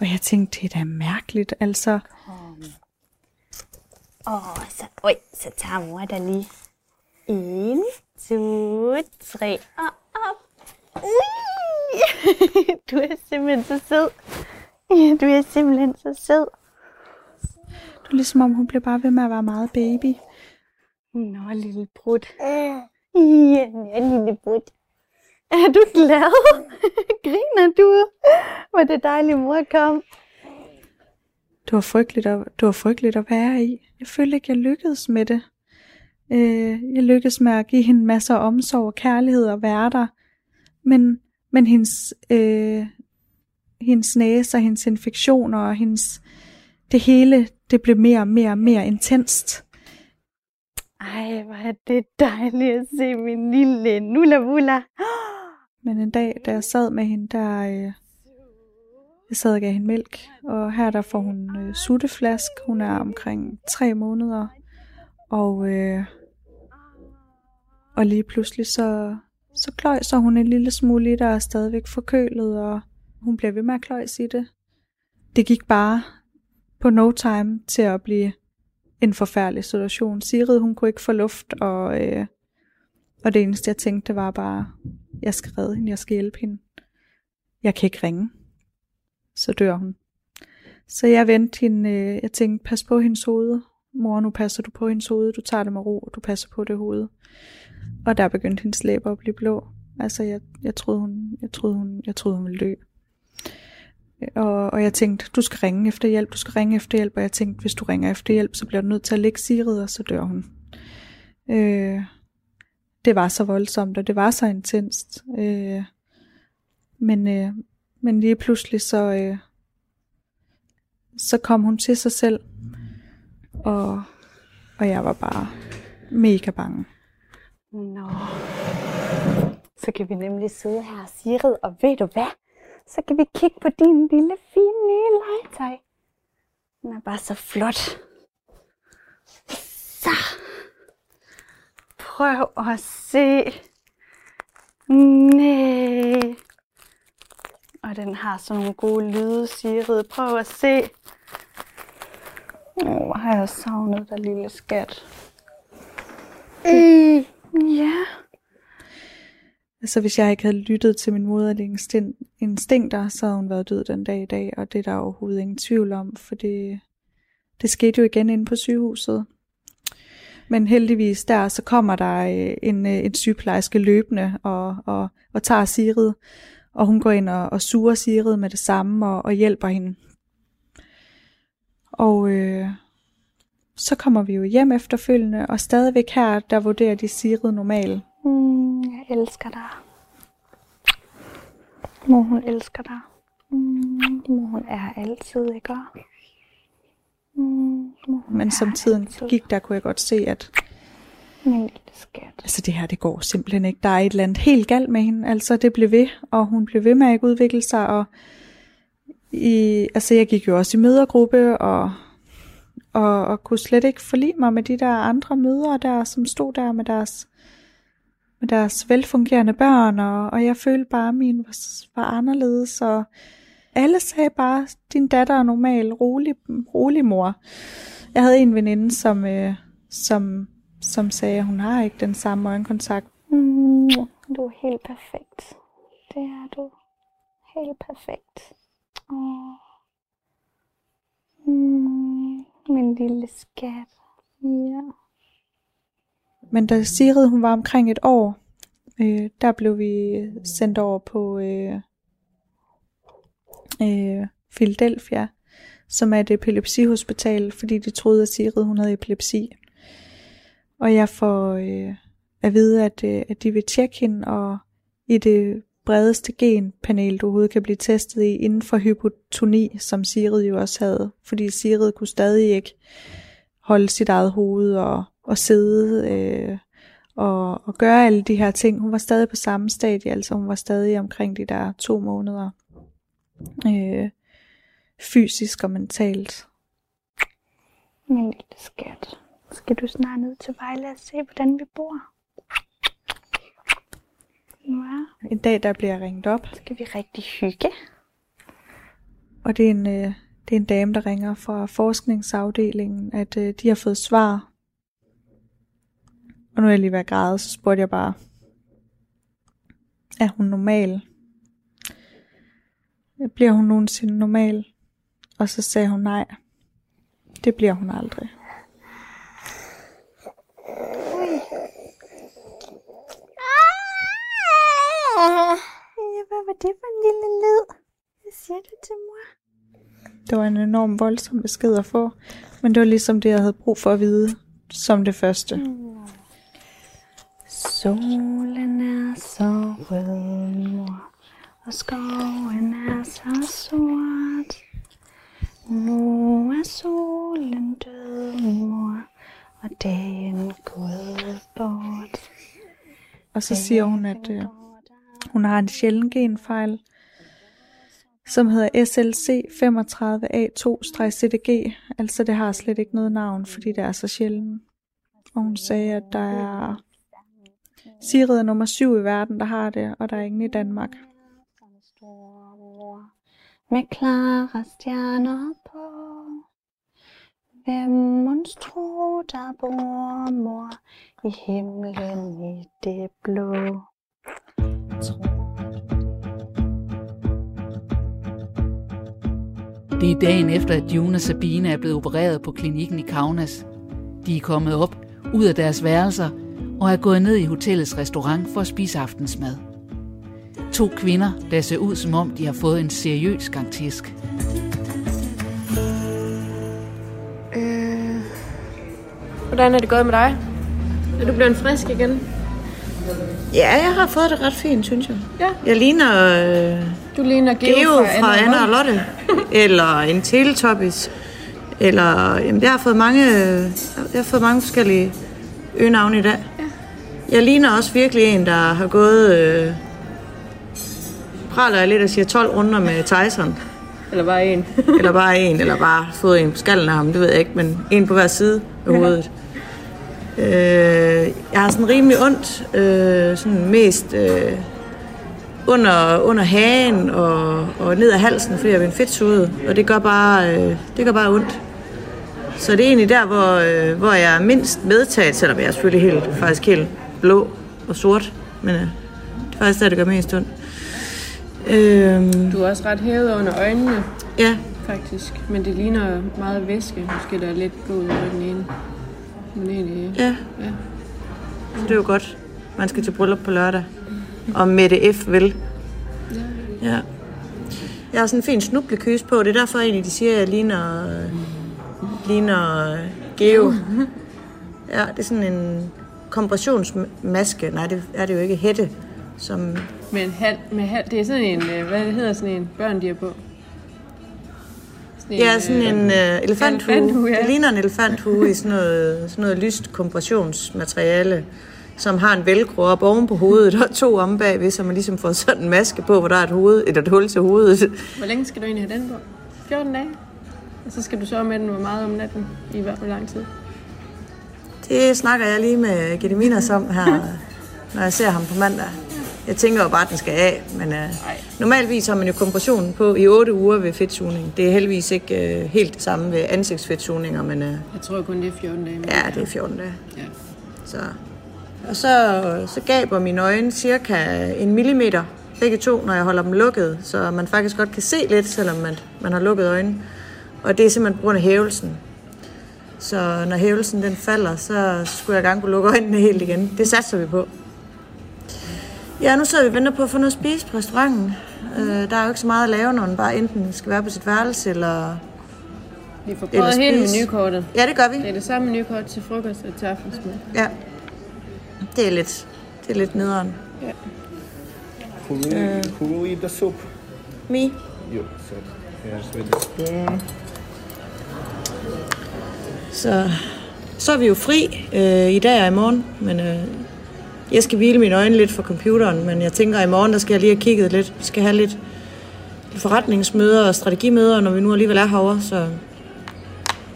og jeg tænkte, det er da mærkeligt, altså. Åh, så, oj, så tager mor dig lige. En, to, tre, og op. Ui! (laughs) Du er simpelthen så sød. Ja, Du er simpelthen så sød. Det er ligesom om, hun blev bare ved med at være meget baby. Nå, lille brud. Ja, ja, lille brud. Er du glad? (laughs) Griner du? Hvor det dejligt, mor kom. Det var frygteligt at, det var frygteligt at være i. Jeg følte ikke, jeg lykkedes med det. Øh, jeg lykkedes med at give hende masser af omsorg og kærlighed og være der. Men, men hendes, øh, hendes næse og hendes infektioner og hendes, det hele, det blev mere og mere og mere intenst. Ej, hvor er det dejligt at se min lille nulla Men en dag, da jeg sad med hende, der øh, jeg sad og gav hende mælk, og her der får hun øh, sutteflask. Hun er omkring tre måneder, og, øh, og lige pludselig så, så kløjser hun en lille smule i det, og er stadigvæk forkølet, og hun bliver ved med at kløjse i det. Det gik bare på no time til at blive en forfærdelig situation. Sigrid, hun kunne ikke få luft, og, øh, og det eneste, jeg tænkte, det var bare, jeg skal redde hende, jeg skal hjælpe hende. Jeg kan ikke ringe. Så dør hun. Så jeg vendte hende, øh, jeg tænkte, pas på hendes hoved. Mor, nu passer du på hendes hoved, du tager det med ro, og du passer på det hoved. Og der begyndte hendes læber at blive blå. Altså, jeg, jeg, troede, hun, jeg, troede, hun, jeg troede, hun ville dø. Og, og jeg tænkte, du skal ringe efter hjælp, du skal ringe efter hjælp. Og jeg tænkte, hvis du ringer efter hjælp, så bliver du nødt til at lægge Sigrid, og så dør hun. Øh, det var så voldsomt, og det var så intenst. Øh, men, øh, men lige pludselig så, øh, så kom hun til sig selv, og, og jeg var bare mega bange. Nå, så kan vi nemlig sidde her, Sigrid, og ved du hvad? Så kan vi kigge på din lille, fine nye legetøj. Den er bare så flot. Så. Prøv at se. Nej. Og den har sådan nogle gode lyde, Sigrid. Prøv at se. Åh, oh, har jeg savnet dig, lille skat. Mm. Ja. Altså hvis jeg ikke havde lyttet til min moderlige instinkter, så havde hun været død den dag i dag, og det er der overhovedet ingen tvivl om, for det, det skete jo igen inde på sygehuset. Men heldigvis der, så kommer der øh, en, øh, en sygeplejerske løbende og, og, og tager Sigrid, og hun går ind og, og suger Sigrid med det samme og, og hjælper hende. Og øh, så kommer vi jo hjem efterfølgende, og stadigvæk her, der vurderer de Sigrid normal. Mm, jeg elsker dig. Mor, hun elsker dig. Mm, mor, hun er altid, ikke? Mm, mor, Men som tiden altid. gik, der kunne jeg godt se, at min lille skat. Altså det her, det går simpelthen ikke. Der er et eller andet helt galt med hende. Altså det blev ved, og hun blev ved med at ikke udvikle sig. Og i, altså jeg gik jo også i mødergruppe, og, og, og kunne slet ikke forlige mig med de der andre mødre der, som stod der med deres med deres velfungerende børn, og, og jeg følte bare, at min var, var anderledes, og alle sagde bare, din datter er normal, rolig, rolig mor. Jeg havde en veninde, som, øh, som, som sagde, at hun har ikke den samme øjenkontakt. Mm, du er helt perfekt. Det er du. Helt perfekt. Oh. Mm, min lille skat. Ja. Men da Sigrid hun var omkring et år, øh, der blev vi sendt over på øh, øh, Philadelphia, som er et epilepsihospital, fordi de troede, at Sigrid hun havde epilepsi. Og jeg får øh, at vide, at, øh, at de vil tjekke hende, og i det bredeste genpanel, du overhovedet kan blive testet i, inden for hypotoni, som Sigrid jo også havde. Fordi Sigrid kunne stadig ikke holde sit eget hoved og at sidde øh, og, og gøre alle de her ting. Hun var stadig på samme stadie, altså hun var stadig omkring de der to måneder. Øh, fysisk og mentalt. Min lille skat. Skal du snart ned til Vejle og se, hvordan vi bor? Ja. En dag, der bliver ringet op. Skal vi rigtig hygge? Og det er en, øh, det er en dame, der ringer fra forskningsafdelingen, at øh, de har fået svar og nu er jeg lige ved at græde, så spurgte jeg bare, er hun normal? Bliver hun nogensinde normal? Og så sagde hun nej. Det bliver hun aldrig. Hvad var det for en lille lyd? Hvad siger du til mor? Det var en enorm voldsom besked at få, men det var ligesom det, jeg havde brug for at vide som det første. Mm. Solen er så rød, mor, og skoven er så sort. Nu er solen død, mor, og dagen gået bort. Og så siger hun, at øh, hun har en sjælden genfejl, som hedder SLC35A2-CDG. Altså det har slet ikke noget navn, fordi det er så sjældent. Og hun sagde, at der er Sigrid er nummer syv i verden, der har det, og der er ingen i Danmark. Med klare stjerner på. Hvem monstro, der bor, mor, i himlen i det blå? Det er dagen efter, at June og Sabine er blevet opereret på klinikken i Kaunas. De er kommet op ud af deres værelser og er gået ned i hotellets restaurant for at spise aftensmad. To kvinder, der ser ud som om de har fået en seriøs gang tisk. Øh, hvordan er det gået med dig? Er du blevet frisk igen? Ja, jeg har fået det ret fint, synes jeg. Ja. Jeg ligner øh, Du ligner Geo, Geo fra Anna og Lotte. eller en Teletubbies. Eller, jamen, jeg har fået mange, jeg har fået mange forskellige øgenavne i dag. Jeg ligner også virkelig en, der har gået... Øh, praler jeg lidt og siger 12 runder med Tyson. Eller bare en. (laughs) eller bare en, eller bare fået en på skallen af ham, det ved jeg ikke, men en på hver side af hovedet. Øh, jeg har sådan rimelig ondt, øh, sådan mest øh, under, under hagen og, og ned ad halsen, fordi jeg er en fedtsuget, og det gør bare, øh, det gør bare ondt. Så det er egentlig der, hvor, øh, hvor jeg er mindst medtaget, selvom jeg er selvfølgelig helt, faktisk helt blå og sort, men øh, det er faktisk der, det gør mest ondt. Øh, Du er også ret hævet under øjnene, ja, faktisk. Men det ligner meget væske. Måske der er lidt blod i den ene. Men egentlig, ja. Ja. Så det er jo godt. Man skal til bryllup på lørdag. Og Mette F. vil. Ja. Jeg har sådan en fin snublekys på. Det er derfor egentlig, de siger, at jeg ligner, ligner Geo. (laughs) Ja, det er sådan en kompressionsmaske. Nej, det er det jo ikke. Hætte. Som, Med, en hat, med hat, det er sådan en, øh, hvad hedder sådan en børn, de har på? Sådan ja, sådan en uh, elefanthue. elefanthue, ja. Det ligner en elefanthue i sådan noget, sådan noget lyst kompressionsmateriale, som har en velcro op oven på hovedet og to om bagved, så man ligesom får sådan en maske på, hvor der er et, hoved, eller et hul til hovedet. Hvor længe skal du egentlig have den på? 14 dage? Og så skal du sove med den hvor meget om natten, i hvert fald lang tid. Det snakker jeg lige med Gediminas om her, når jeg ser ham på mandag. Jeg tænker jo bare, at den skal af, men uh, normalvis har man jo kompressionen på i 8 uger ved fedtsugning. Det er heldigvis ikke uh, helt det samme ved ansigtsfedtsugninger, men uh, Jeg tror kun, det er 14 dage. ja, det er 14 dage. Ja. Så. Og så, så gaber mine øjne cirka en millimeter, begge to, når jeg holder dem lukket, så man faktisk godt kan se lidt, selvom man, man har lukket øjnene. Og det er simpelthen på grund af hævelsen. Så når hævelsen den falder, så skulle jeg gerne kunne lukke øjnene helt igen. Det satser vi på. Ja, nu sidder vi og venter på at få noget at spise på restauranten. Øh, der er jo ikke så meget at lave, når man bare enten skal være på sit værelse, eller... Vi får Eller prøvet hele spise. menukortet. Ja, det gør vi. Det er det samme menukort til frokost og til aftensmad. Ja. Det er lidt, det er lidt nederen. Who will, who will eat the soup? Me? You. So here's with the spoon. Så, så er vi jo fri øh, i dag og i morgen, men øh, jeg skal hvile mine øjne lidt for computeren, men jeg tænker, at i morgen der skal jeg lige have kigget lidt. Vi skal have lidt forretningsmøder og strategimøder, når vi nu alligevel er herovre, så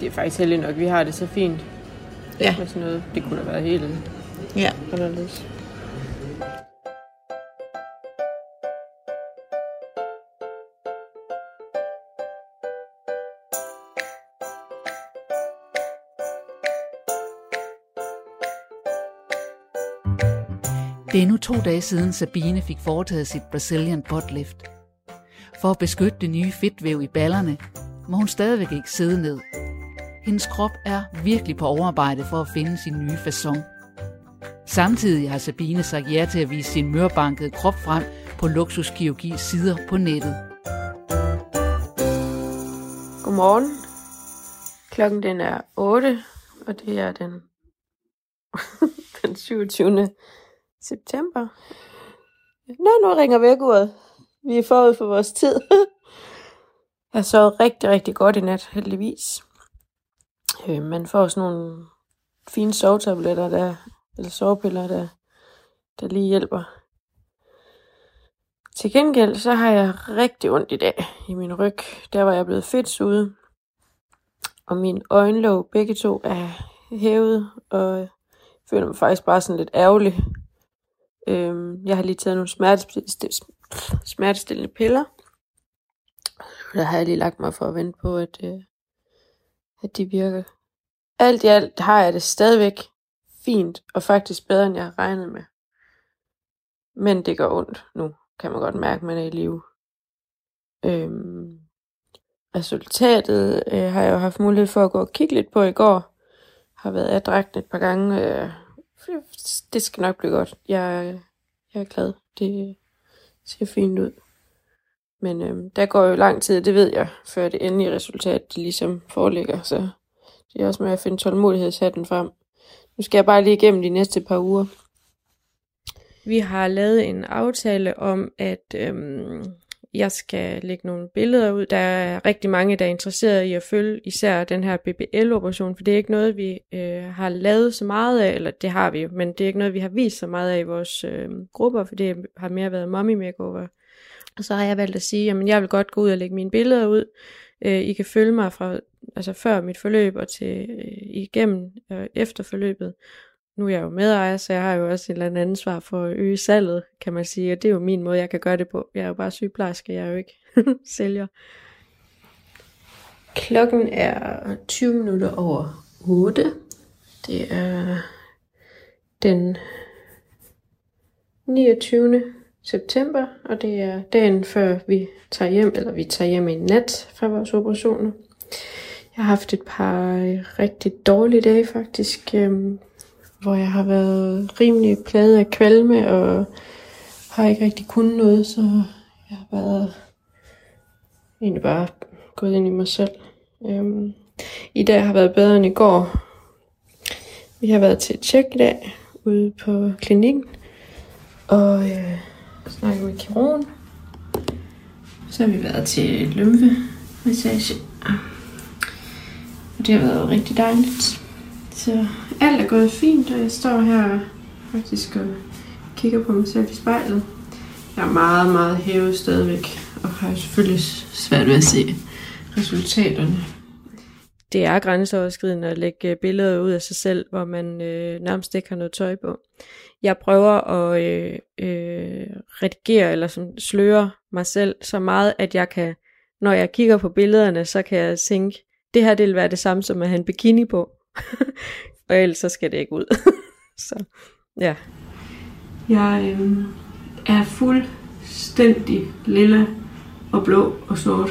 Det er faktisk heldigt nok, vi har det så fint ja. med sådan noget. Det kunne da være helt ja. anderledes. Det er nu to dage siden Sabine fik foretaget sit Brazilian butt lift. For at beskytte det nye fedtvæv i ballerne, må hun stadigvæk ikke sidde ned. Hendes krop er virkelig på overarbejde for at finde sin nye façon. Samtidig har Sabine sagt ja til at vise sin mørbankede krop frem på Luksuskirurgis sider på nettet. Godmorgen. Klokken den er 8, og det er den, (laughs) den 27 september. Nå, nu ringer vækkeuret. Vi er forud for vores tid. (laughs) Jeg så rigtig, rigtig godt i nat, heldigvis. Øh, man får sådan nogle fine sovetabletter, der, eller sovepiller, der, der lige hjælper. Til gengæld, så har jeg rigtig ondt i dag i min ryg. Der var jeg blevet fedt ude. Og min øjenlåg, begge to, er hævet, og jeg føler mig faktisk bare sådan lidt ærgerlig. Øhm, jeg har lige taget nogle smertestillende, smertestillende piller. Der har jeg lige lagt mig for at vente på, at, øh, at de virker. alt i alt har jeg det stadigvæk fint, og faktisk bedre, end jeg har regnet med. Men det gør ondt nu, kan man godt mærke, man er i live. Øhm, resultatet øh, har jeg jo haft mulighed for at gå og kigge lidt på i går. Har været adrægt et par gange. Øh, det skal nok blive godt. Jeg, jeg er glad. Det ser fint ud. Men øh, der går jo lang tid, det ved jeg, før det endelige resultat det ligesom foreligger. Så det er også med at finde tålmodighedshatten frem. Nu skal jeg bare lige igennem de næste par uger. Vi har lavet en aftale om, at øhm, jeg skal lægge nogle billeder ud. Der er rigtig mange, der er interesseret i at følge især den her BBL-operation, for det er ikke noget, vi øh, har lavet så meget af, eller det har vi jo, men det er ikke noget, vi har vist så meget af i vores øh, grupper, for det har mere været mommy makeover. Og så har jeg valgt at sige, at jeg vil godt gå ud og lægge mine billeder ud. Øh, I kan følge mig fra altså før mit forløb og til øh, igennem øh, efter forløbet nu er jeg jo medejer, så jeg har jo også et eller andet ansvar for at øge salget, kan man sige. Og det er jo min måde, jeg kan gøre det på. Jeg er jo bare sygeplejerske, jeg er jo ikke (laughs) sælger. Klokken er 20 minutter over 8. Det er den 29. september, og det er dagen før vi tager hjem, eller vi tager hjem i nat fra vores operationer. Jeg har haft et par rigtig dårlige dage faktisk. Øhm, hvor jeg har været rimelig plaget af kvalme, og har ikke rigtig kunnet noget, så jeg har været egentlig bare gået ind i mig selv. Øhm, I dag har været bedre end i går. Vi har været til et tjek i dag ude på klinikken, og øh, snakket med kirurgen. Så har vi været til lymfemassage. Og det har været rigtig dejligt. Så alt er gået fint, og jeg står her faktisk og kigger på mig selv i spejlet. Jeg er meget, meget hævet stadigvæk, og har selvfølgelig svært ved at se resultaterne. Det er grænseoverskridende at lægge øh, billeder ud af sig selv, hvor man øh, nærmest ikke har noget tøj på. Jeg prøver at øh, øh, redigere eller sådan, sløre mig selv så meget, at jeg kan, når jeg kigger på billederne, så kan jeg tænke, det her det vil være det samme som at have en bikini på. (laughs) og ellers så skal det ikke ud. (laughs) så ja. Jeg øh, er fuldstændig lilla og blå og sort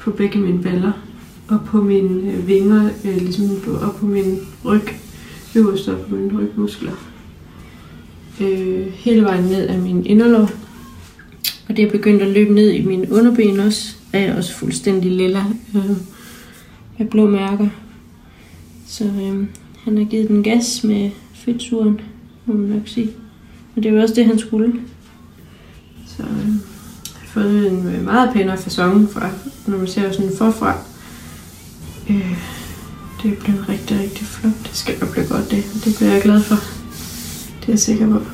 på begge mine baller og på mine øh, vinger, øh, ligesom på, og på min ryg, øverst og på mine rygmuskler. Øh, hele vejen ned af min inderlov. Og det er begyndt at løbe ned i mine underben også. Er jeg også fuldstændig lilla øh, med blå mærker. Så øh, han har givet den gas med fedtsuren, må man nok sige. Men det var også det, han skulle. Så øh, jeg har fået en øh, meget pænere fasong fra, når man ser sådan forfra. Øh, det er blevet rigtig, rigtig flot. Det skal nok blive godt, det. Det bliver jeg glad for. Det er jeg sikker på.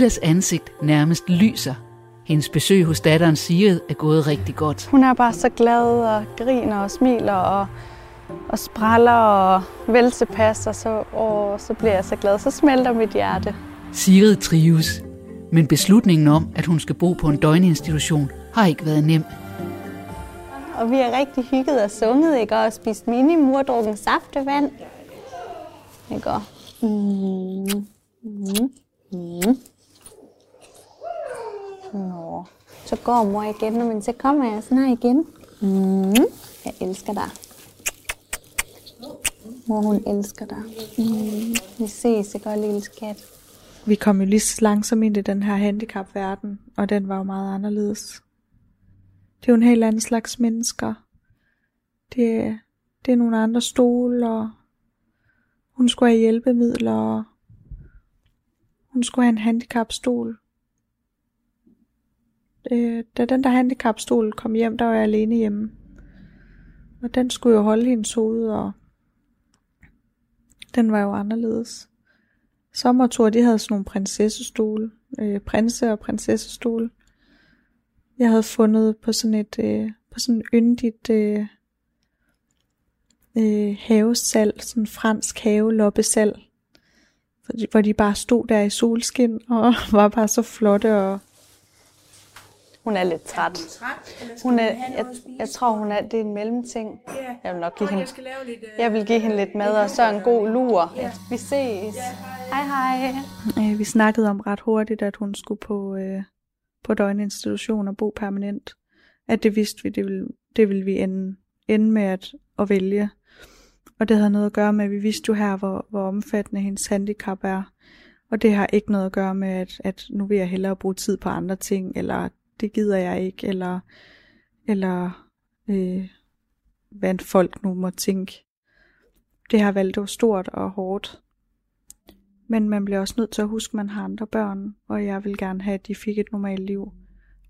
Sheilas ansigt nærmest lyser. Hendes besøg hos datteren Sigrid er gået rigtig godt. Hun er bare så glad og griner og smiler og, og spræller og vel tilpas, og så, og så bliver jeg så glad. Så smelter mit hjerte. Sigrid trives, men beslutningen om, at hun skal bo på en døgninstitution, har ikke været nem. Og vi har rigtig hygget og sunget, ikke? Og spist mini og drukket saftevand. Ikke? Mm. Mm. Mm. Nå, så går mor igen, men så kommer jeg snart igen. Mm. Jeg elsker dig. Mor, hun elsker dig. Mm. Vi ses, ikke lille skat. Vi kom jo lige langsomt ind i den her handicapverden, og den var jo meget anderledes. Det er jo en helt anden slags mennesker. Det, det er nogle andre stole, og hun skulle have hjælpemidler, og hun skulle have en handicapstol. Øh, da den der handicapstol kom hjem, der var jeg alene hjemme. Og den skulle jo holde hendes hoved, og den var jo anderledes. Sommertur, de havde sådan nogle prinsessestole, øh, prinse- og prinsessestole. Jeg havde fundet på sådan et, øh, på sådan et yndigt øh, øh, havesal, sådan fransk haveloppesal, hvor de, hvor de bare stod der i solskin og (laughs) var bare så flotte og hun er lidt træt. Hun er, jeg, jeg tror, hun er, det er en mellemting. Jeg vil nok give hende, jeg vil give hende lidt mad og så en god lur. Vi ses. Hej hej. Øh, vi snakkede om ret hurtigt, at hun skulle på, øh, på døgninstitution og bo permanent. At det vidste vi, det ville, det ville vi ende, ende med at, at vælge. Og det havde noget at gøre med, at vi vidste jo her, hvor, hvor omfattende hendes handicap er. Og det har ikke noget at gøre med, at, at nu vil jeg hellere bruge tid på andre ting, eller det gider jeg ikke, eller, eller øh, hvad folk nu må tænke. Det har valgt jo stort og hårdt. Men man bliver også nødt til at huske, at man har andre børn, og jeg vil gerne have, at de fik et normalt liv.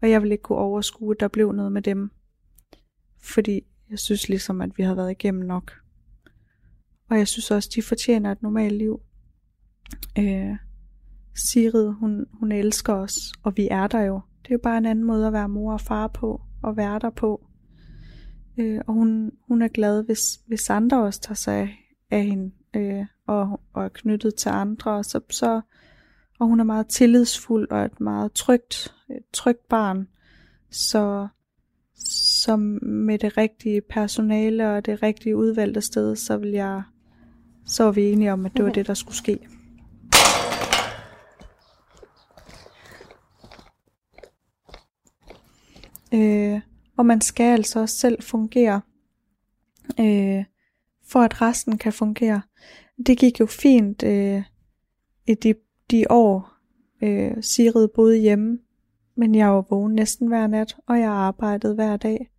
Og jeg vil ikke kunne overskue, at der blev noget med dem. Fordi jeg synes ligesom, at vi har været igennem nok. Og jeg synes også, de fortjener et normalt liv. Øh, Sigrid, hun, hun elsker os, og vi er der jo. Det er jo bare en anden måde at være mor og far på, og være der på. Øh, og hun, hun er glad, hvis, hvis andre også tager sig af, af hende, øh, og, og er knyttet til andre. Og, så, så, og hun er meget tillidsfuld og et meget trygt, et trygt barn. Så, så med det rigtige personale og det rigtige udvalgte sted, så vil jeg så er vi enige om, at det var det, der skulle ske. Øh, og man skal altså også selv fungere, øh, for at resten kan fungere. Det gik jo fint øh, i de, de år, øh, Sigrid boede hjemme, men jeg var vågen næsten hver nat, og jeg arbejdede hver dag.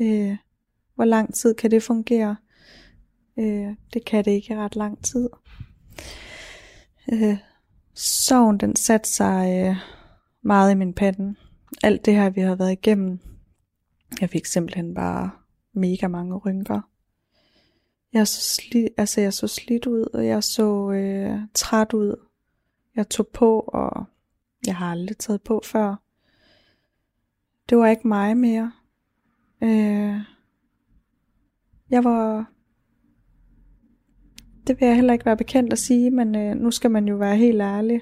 Øh, hvor lang tid kan det fungere? Øh, det kan det ikke ret lang tid. Øh, sorgen den satte sig øh, meget i min pande. Alt det her, vi har været igennem. Jeg fik simpelthen bare mega mange rynker. Jeg så, sli, altså jeg så slidt ud, og jeg så øh, træt ud. Jeg tog på, og jeg har aldrig taget på før. Det var ikke mig mere. Øh, jeg var det vil jeg heller ikke være bekendt at sige, men øh, nu skal man jo være helt ærlig.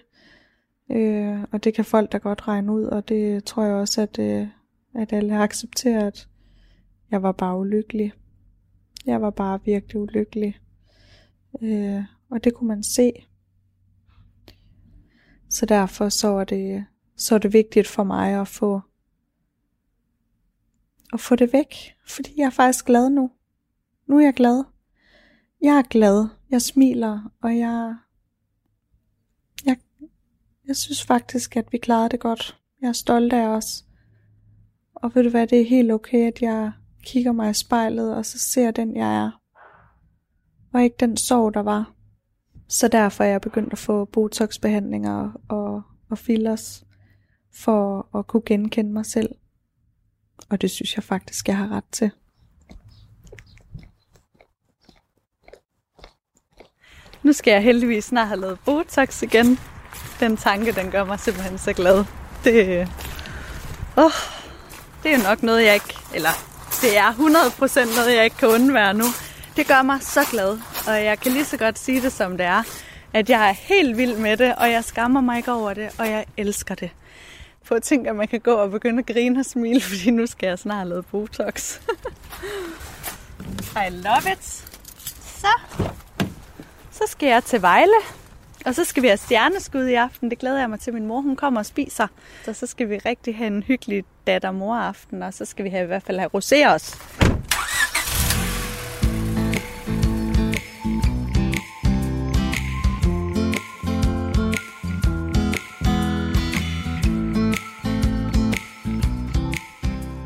Øh, og det kan folk da godt regne ud, og det tror jeg også, at, øh, at alle har accepteret, at jeg var bare ulykkelig. Jeg var bare virkelig ulykkelig. Øh, og det kunne man se. Så derfor så er det, så er det vigtigt for mig at få, at få det væk. Fordi jeg er faktisk glad nu. Nu er jeg glad. Jeg er glad. Jeg smiler, og jeg, jeg, jeg synes faktisk, at vi klarede det godt. Jeg er stolt af os. Og ved du hvad, det er helt okay, at jeg kigger mig i spejlet, og så ser den, jeg er. Og ikke den sorg, der var. Så derfor er jeg begyndt at få botoxbehandlinger og, og fillers, for at kunne genkende mig selv. Og det synes jeg faktisk, jeg har ret til. Nu skal jeg heldigvis snart have lavet Botox igen. Den tanke, den gør mig simpelthen så glad. Det, oh, det er jo nok noget, jeg ikke... Eller det er 100% noget, jeg ikke kan undvære nu. Det gør mig så glad, og jeg kan lige så godt sige det, som det er. At jeg er helt vild med det, og jeg skammer mig ikke over det, og jeg elsker det. På at tænke, at man kan gå og begynde at grine og smile, (laughs) fordi nu skal jeg snart have Botox. (laughs) I love it. Så så skal jeg til Vejle, og så skal vi have stjerneskud i aften. Det glæder jeg mig til. Min mor hun kommer og spiser. Så så skal vi rigtig have en hyggelig datter-mor aften, og så skal vi have, i hvert fald have rosé os.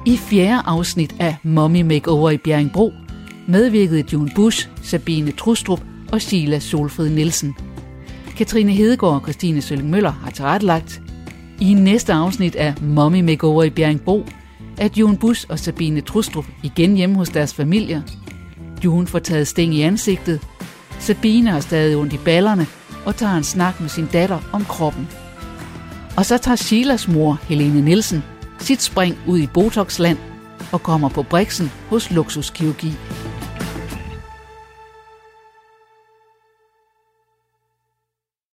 I fjerde afsnit af Mommy Makeover i Bjerringbro medvirkede June Bush, Sabine Trustrup og Sheila Solfrid Nielsen. Katrine Hedegaard og Christine Sølling Møller har tilrettelagt. I næste afsnit af Mommy Makeover i Bjerringbro er June Bus og Sabine Trustrup igen hjemme hos deres familier. June får taget sting i ansigtet. Sabine har stadig ondt i ballerne og tager en snak med sin datter om kroppen. Og så tager Sheilas mor, Helene Nielsen, sit spring ud i Botoxland og kommer på Brixen hos Luksuskirurgi.